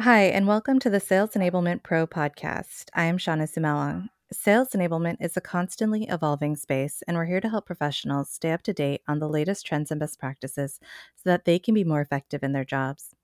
Hi, and welcome to the Sales Enablement Pro podcast. I am Shauna Sumawang. Sales enablement is a constantly evolving space, and we're here to help professionals stay up to date on the latest trends and best practices so that they can be more effective in their jobs.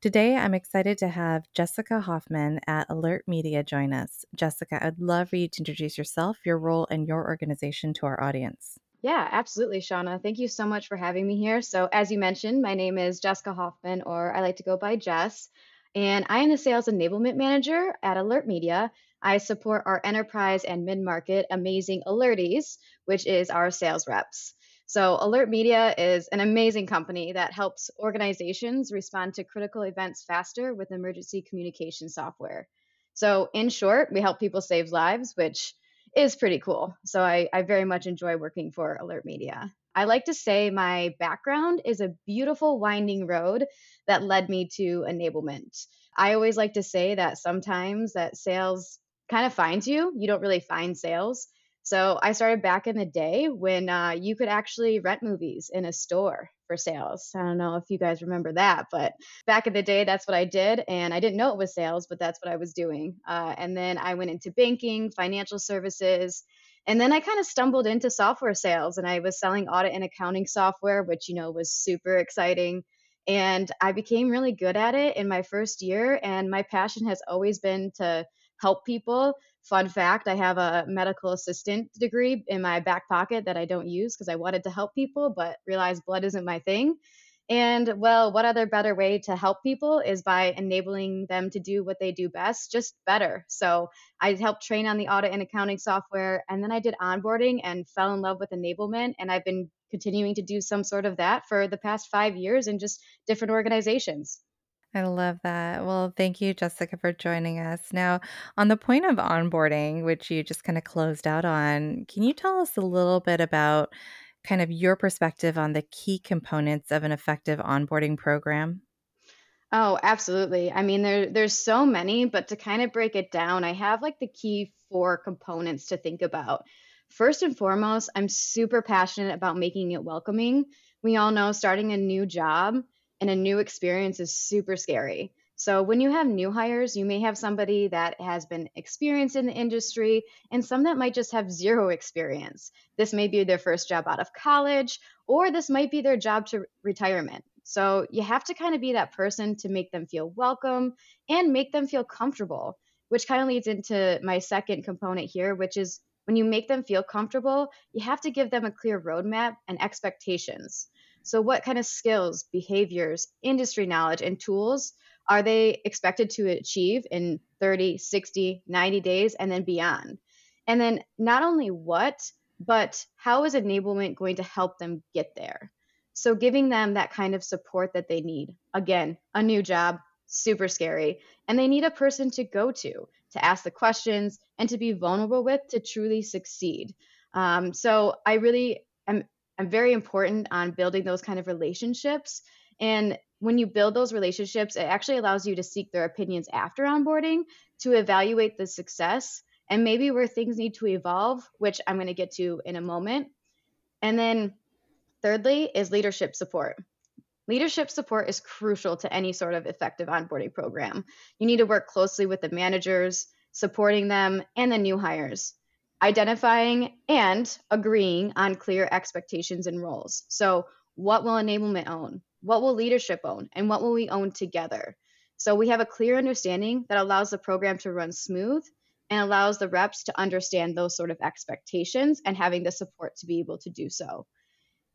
Today, I'm excited to have Jessica Hoffman at Alert Media join us. Jessica, I'd love for you to introduce yourself, your role, and your organization to our audience. Yeah, absolutely, Shauna. Thank you so much for having me here. So, as you mentioned, my name is Jessica Hoffman, or I like to go by Jess, and I am the Sales Enablement Manager at Alert Media. I support our enterprise and mid market amazing alerties, which is our sales reps. So, Alert Media is an amazing company that helps organizations respond to critical events faster with emergency communication software. So, in short, we help people save lives, which is pretty cool. So I, I very much enjoy working for Alert Media. I like to say my background is a beautiful winding road that led me to enablement. I always like to say that sometimes that sales kind of finds you. You don't really find sales. So I started back in the day when uh, you could actually rent movies in a store for sales. I don't know if you guys remember that, but back in the day, that's what I did. And I didn't know it was sales, but that's what I was doing. Uh, and then I went into banking, financial services. And then I kind of stumbled into software sales and I was selling audit and accounting software, which, you know, was super exciting. And I became really good at it in my first year. And my passion has always been to help people Fun fact I have a medical assistant degree in my back pocket that I don't use because I wanted to help people, but realized blood isn't my thing. And well, what other better way to help people is by enabling them to do what they do best, just better. So I helped train on the audit and accounting software, and then I did onboarding and fell in love with enablement. And I've been continuing to do some sort of that for the past five years in just different organizations. I love that. Well, thank you, Jessica, for joining us. Now, on the point of onboarding, which you just kind of closed out on, can you tell us a little bit about kind of your perspective on the key components of an effective onboarding program? Oh, absolutely. I mean, there there's so many, but to kind of break it down, I have like the key four components to think about. First and foremost, I'm super passionate about making it welcoming. We all know starting a new job and a new experience is super scary. So, when you have new hires, you may have somebody that has been experienced in the industry and some that might just have zero experience. This may be their first job out of college, or this might be their job to retirement. So, you have to kind of be that person to make them feel welcome and make them feel comfortable, which kind of leads into my second component here, which is when you make them feel comfortable, you have to give them a clear roadmap and expectations. So, what kind of skills, behaviors, industry knowledge, and tools are they expected to achieve in 30, 60, 90 days and then beyond? And then not only what, but how is enablement going to help them get there? So, giving them that kind of support that they need. Again, a new job, super scary. And they need a person to go to, to ask the questions, and to be vulnerable with to truly succeed. Um, so, I really am I'm very important on building those kind of relationships. And when you build those relationships, it actually allows you to seek their opinions after onboarding to evaluate the success and maybe where things need to evolve, which I'm going to get to in a moment. And then, thirdly, is leadership support. Leadership support is crucial to any sort of effective onboarding program. You need to work closely with the managers, supporting them, and the new hires identifying and agreeing on clear expectations and roles. So, what will enablement own? What will leadership own? And what will we own together? So, we have a clear understanding that allows the program to run smooth and allows the reps to understand those sort of expectations and having the support to be able to do so.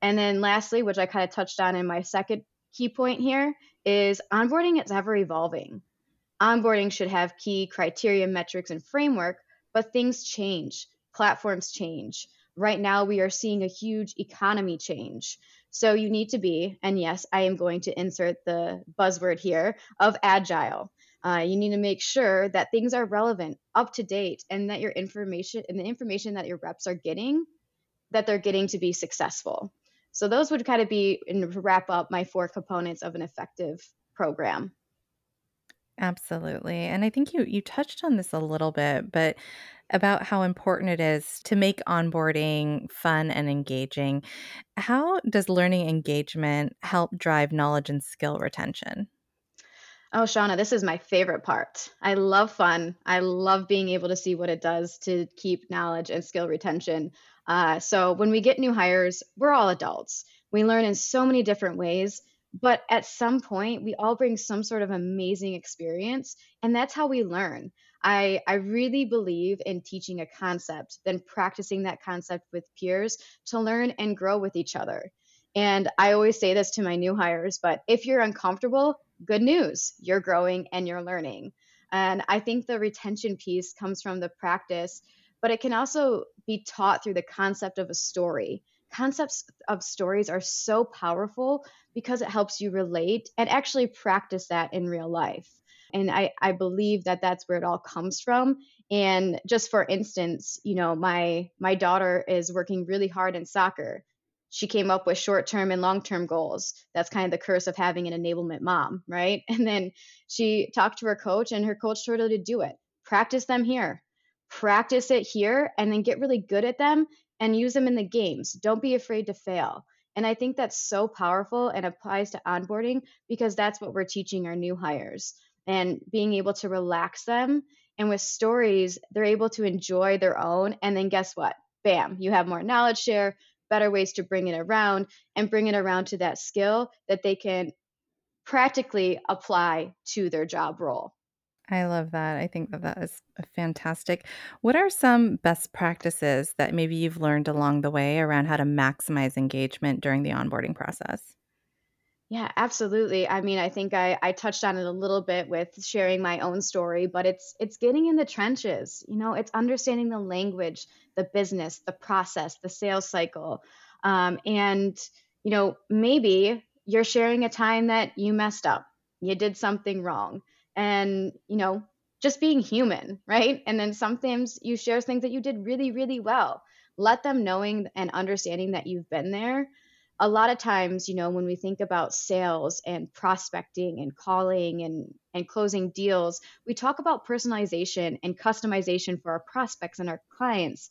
And then, lastly, which I kind of touched on in my second key point here, is onboarding is ever evolving. Onboarding should have key criteria, metrics, and framework but things change, platforms change. Right now, we are seeing a huge economy change. So you need to be, and yes, I am going to insert the buzzword here of agile. Uh, you need to make sure that things are relevant, up to date, and that your information and the information that your reps are getting, that they're getting to be successful. So those would kind of be and wrap up my four components of an effective program. Absolutely. And I think you you touched on this a little bit, but about how important it is to make onboarding fun and engaging. How does learning engagement help drive knowledge and skill retention? Oh, Shauna, this is my favorite part. I love fun. I love being able to see what it does to keep knowledge and skill retention. Uh, so, when we get new hires, we're all adults. We learn in so many different ways, but at some point, we all bring some sort of amazing experience, and that's how we learn. I, I really believe in teaching a concept, then practicing that concept with peers to learn and grow with each other. And I always say this to my new hires, but if you're uncomfortable, good news, you're growing and you're learning. And I think the retention piece comes from the practice, but it can also be taught through the concept of a story. Concepts of stories are so powerful because it helps you relate and actually practice that in real life. And I, I believe that that's where it all comes from. And just for instance, you know, my my daughter is working really hard in soccer she came up with short term and long term goals. That's kind of the curse of having an enablement mom, right? And then she talked to her coach, and her coach told her to do it. Practice them here, practice it here, and then get really good at them and use them in the games. Don't be afraid to fail. And I think that's so powerful and applies to onboarding because that's what we're teaching our new hires and being able to relax them. And with stories, they're able to enjoy their own. And then guess what? Bam, you have more knowledge share, better ways to bring it around and bring it around to that skill that they can practically apply to their job role. I love that. I think that that is fantastic. What are some best practices that maybe you've learned along the way around how to maximize engagement during the onboarding process? Yeah, absolutely. I mean, I think I, I touched on it a little bit with sharing my own story, but it's it's getting in the trenches. You know, it's understanding the language, the business, the process, the sales cycle, um, and you know, maybe you're sharing a time that you messed up, you did something wrong, and you know, just being human, right? And then sometimes you share things that you did really, really well. Let them knowing and understanding that you've been there a lot of times, you know, when we think about sales and prospecting and calling and and closing deals, we talk about personalization and customization for our prospects and our clients.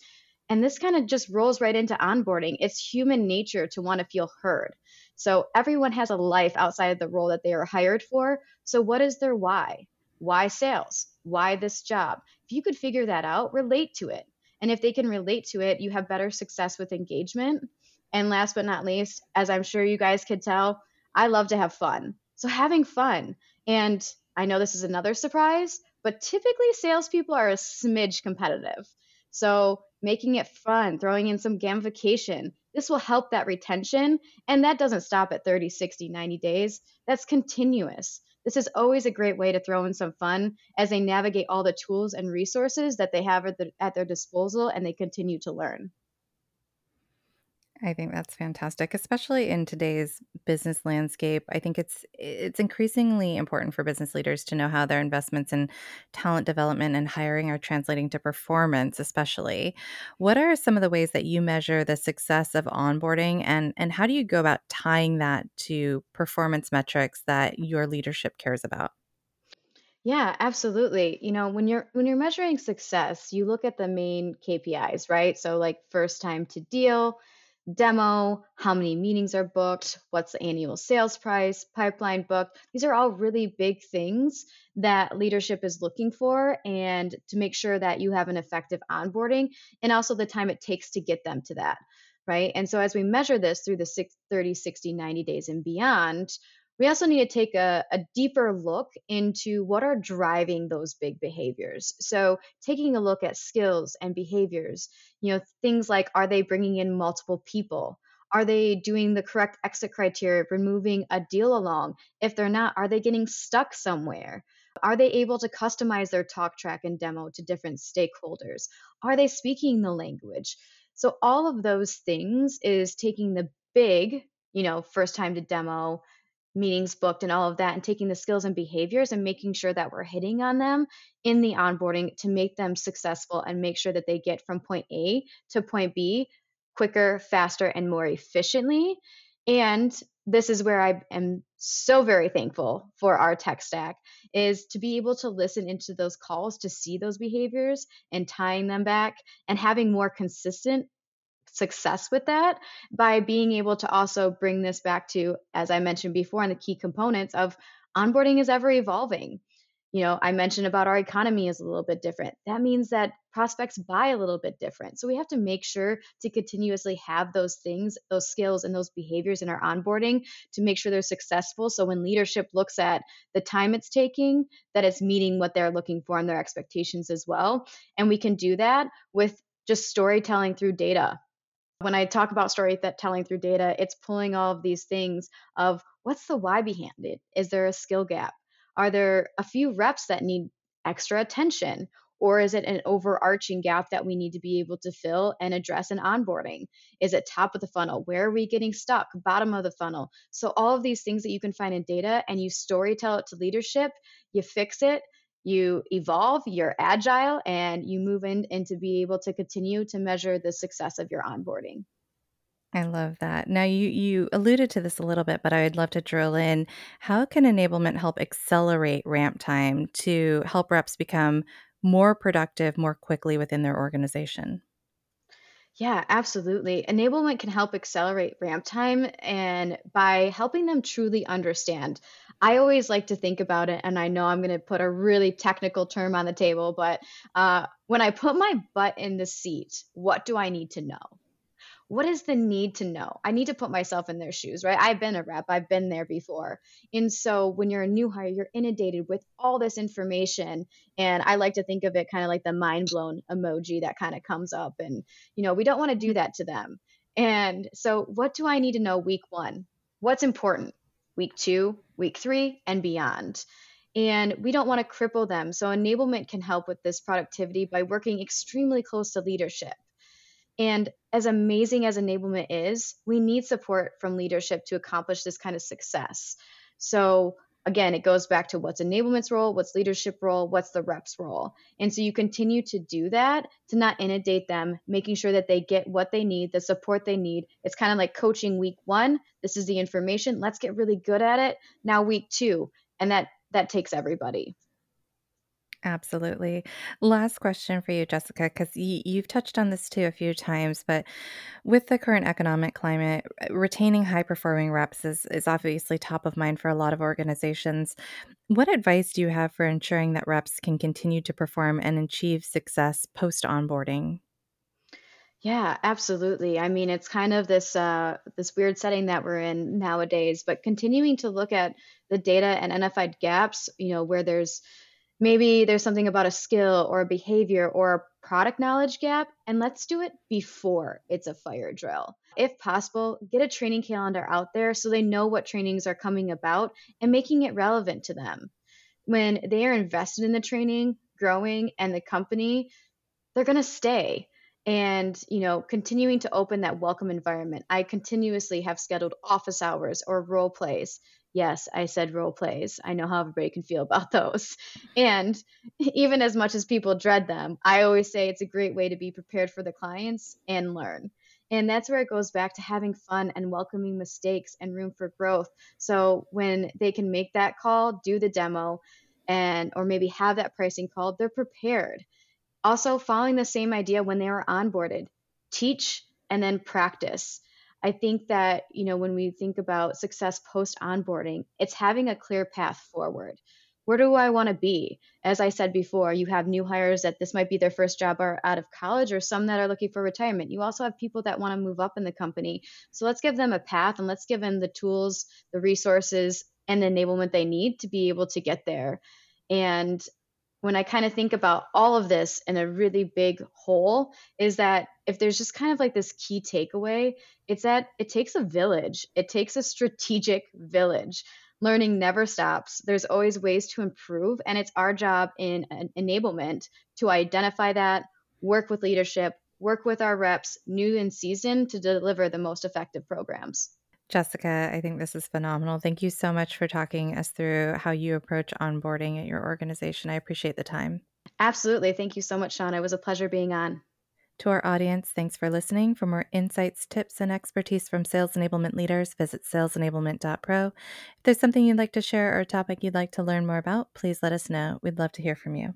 And this kind of just rolls right into onboarding. It's human nature to want to feel heard. So everyone has a life outside of the role that they are hired for. So what is their why? Why sales? Why this job? If you could figure that out, relate to it. And if they can relate to it, you have better success with engagement and last but not least, as I'm sure you guys could tell, I love to have fun. So having fun. And I know this is another surprise, but typically salespeople are a smidge competitive. So making it fun, throwing in some gamification, this will help that retention. And that doesn't stop at 30, 60, 90 days. That's continuous. This is always a great way to throw in some fun as they navigate all the tools and resources that they have at, the, at their disposal and they continue to learn. I think that's fantastic, especially in today's business landscape. I think it's it's increasingly important for business leaders to know how their investments in talent development and hiring are translating to performance, especially. What are some of the ways that you measure the success of onboarding and and how do you go about tying that to performance metrics that your leadership cares about? Yeah, absolutely. You know, when you're when you're measuring success, you look at the main KPIs, right? So like first time to deal, demo, how many meetings are booked, what's the annual sales price, pipeline booked. These are all really big things that leadership is looking for and to make sure that you have an effective onboarding and also the time it takes to get them to that. Right. And so as we measure this through the 6, 30, 60, 90 days and beyond, we also need to take a, a, deeper look into what are driving those big behaviors. So, taking a look at skills and behaviors, you know, things like are they bringing in multiple people? Are they doing the correct exit criteria for moving a deal along? If they're not, are they getting stuck somewhere? Are they able to customize their talk track and demo to different stakeholders? Are they speaking the language? So, all of those things is taking the big, you know, first time to demo, meetings booked and all of that and taking the skills and behaviors and making sure that we're hitting on them in the onboarding to make them successful and make sure that they get from point A to point B quicker, faster, and more efficiently. And this is where I am so very thankful for our tech stack is to be able to listen into those calls to see those behaviors and tying them back and having more consistent success with that by being able to also bring this back to, as I mentioned before, and the key components of onboarding is ever evolving. You know, I mentioned about our economy is a little bit different. That means that prospects buy a little bit different. So we have to make sure to continuously have those things, those skills, and those behaviors in our onboarding to make sure they're successful. So when leadership looks at the time it's taking, that it's meeting what they're looking for and their expectations as well. And we can do that with just storytelling through data. When I talk about storytelling through data, it's pulling all of these things of what's the why behind it? Is there a skill gap? Are there a few reps that need extra attention? Or is it an overarching gap that we need to be able to fill and address in onboarding? Is it top of the funnel? Where are we getting stuck? Bottom of the funnel? So, all of these things that you can find in data and you story tell it to leadership, you fix it, you evolve, you're agile, and you move in and to be able to continue to measure the success of your onboarding. I love that. Now you you alluded to this a little bit, but I would love to drill in. How can enablement help accelerate ramp time to help reps become more productive more quickly within their organization? Yeah, absolutely. Enablement can help accelerate ramp time and by helping them truly understand. I always like to think about it, and I know I'm going to put a really technical term on the table, but uh, when I put my butt in the seat, what do I need to know? what is the need to know? I need to put myself in their shoes, right? I've been a rep, I've been there before. And so when you're a new hire, you're inundated with all this information. And I like to think of it kind of like the mind blown emoji that kind of comes up. And, you know, we don't want to do that to them. And so, what do I need to know week one? What's important? Week two, week three, and beyond and we don't want to cripple them. So, enablement can help with this productivity by working extremely close to leadership. And as amazing as enablement is, we need support from leadership to accomplish this kind of success. So, again, it goes back to what's enablement's role, what's leadership role, what's the rep's role. And so you continue to do that to not inundate them, making sure that they get what they need, the support they need. It's kind of like coaching week one. This is the information. Let's get really good at it. Now week two. And that that takes everybody. Absolutely. Last question for you, Jessica, because you, you've touched on this too a few times, but with the current economic climate, retaining high performing reps is, is obviously top of mind for a lot of organizations. What advice do you have for ensuring that reps can continue to perform and achieve success post onboarding? Yeah, absolutely. I mean, it's kind of this uh, this weird setting that we're in nowadays, but continuing to look at the data and identified gaps, you know, where there's Maybe there's something about a skill or a behavior or a product knowledge gap, and let's do it before it's a fire drill. If possible, get a training calendar out there so they know what trainings are coming about and making it relevant to them. When they are invested in the training, growing, and the company, they're going to stay and you know continuing to open that welcome environment i continuously have scheduled office hours or role plays yes i said role plays. I know how everybody can feel about those. And even as much as people dread them i always say it's a great way to be prepared for the clients and learn. And that's where it goes back to having fun and welcoming mistakes and room for growth. So when they can make that call do the demo and or maybe have that pricing call they're prepared. Also, following the same idea when they were onboarded. Teach and then practice. I think that, you know, when we think about success post onboarding, it's having a clear path forward. Where do I want to be? As I said before, you have new hires that this might be their first job or out of college or some that are looking for retirement. You also have people that want to move up in the company. So let's give them a path and let's give them the tools, the resources, and the enablement they need to be able to get there. And when I kind of think about all of this in a really big whole, is that if there's just kind of like this key takeaway, it's that it takes a village, it takes a strategic village. Learning never stops. There's always ways to improve, and it's our job in enablement to identify that, work with leadership, work with our reps, new and seasoned, to deliver the most effective programs. Jessica, I think this is phenomenal. Thank you so much for talking us through how you approach onboarding at your organization. I appreciate the time. Absolutely. Thank you so much, Sean. It was a pleasure being on. To our audience, thanks for listening. For more insights, tips, and expertise from sales enablement leaders, visit salesenablement.pro. If there's something you'd like to share or a topic you'd like to learn more about, please let us know. We'd love to hear from you.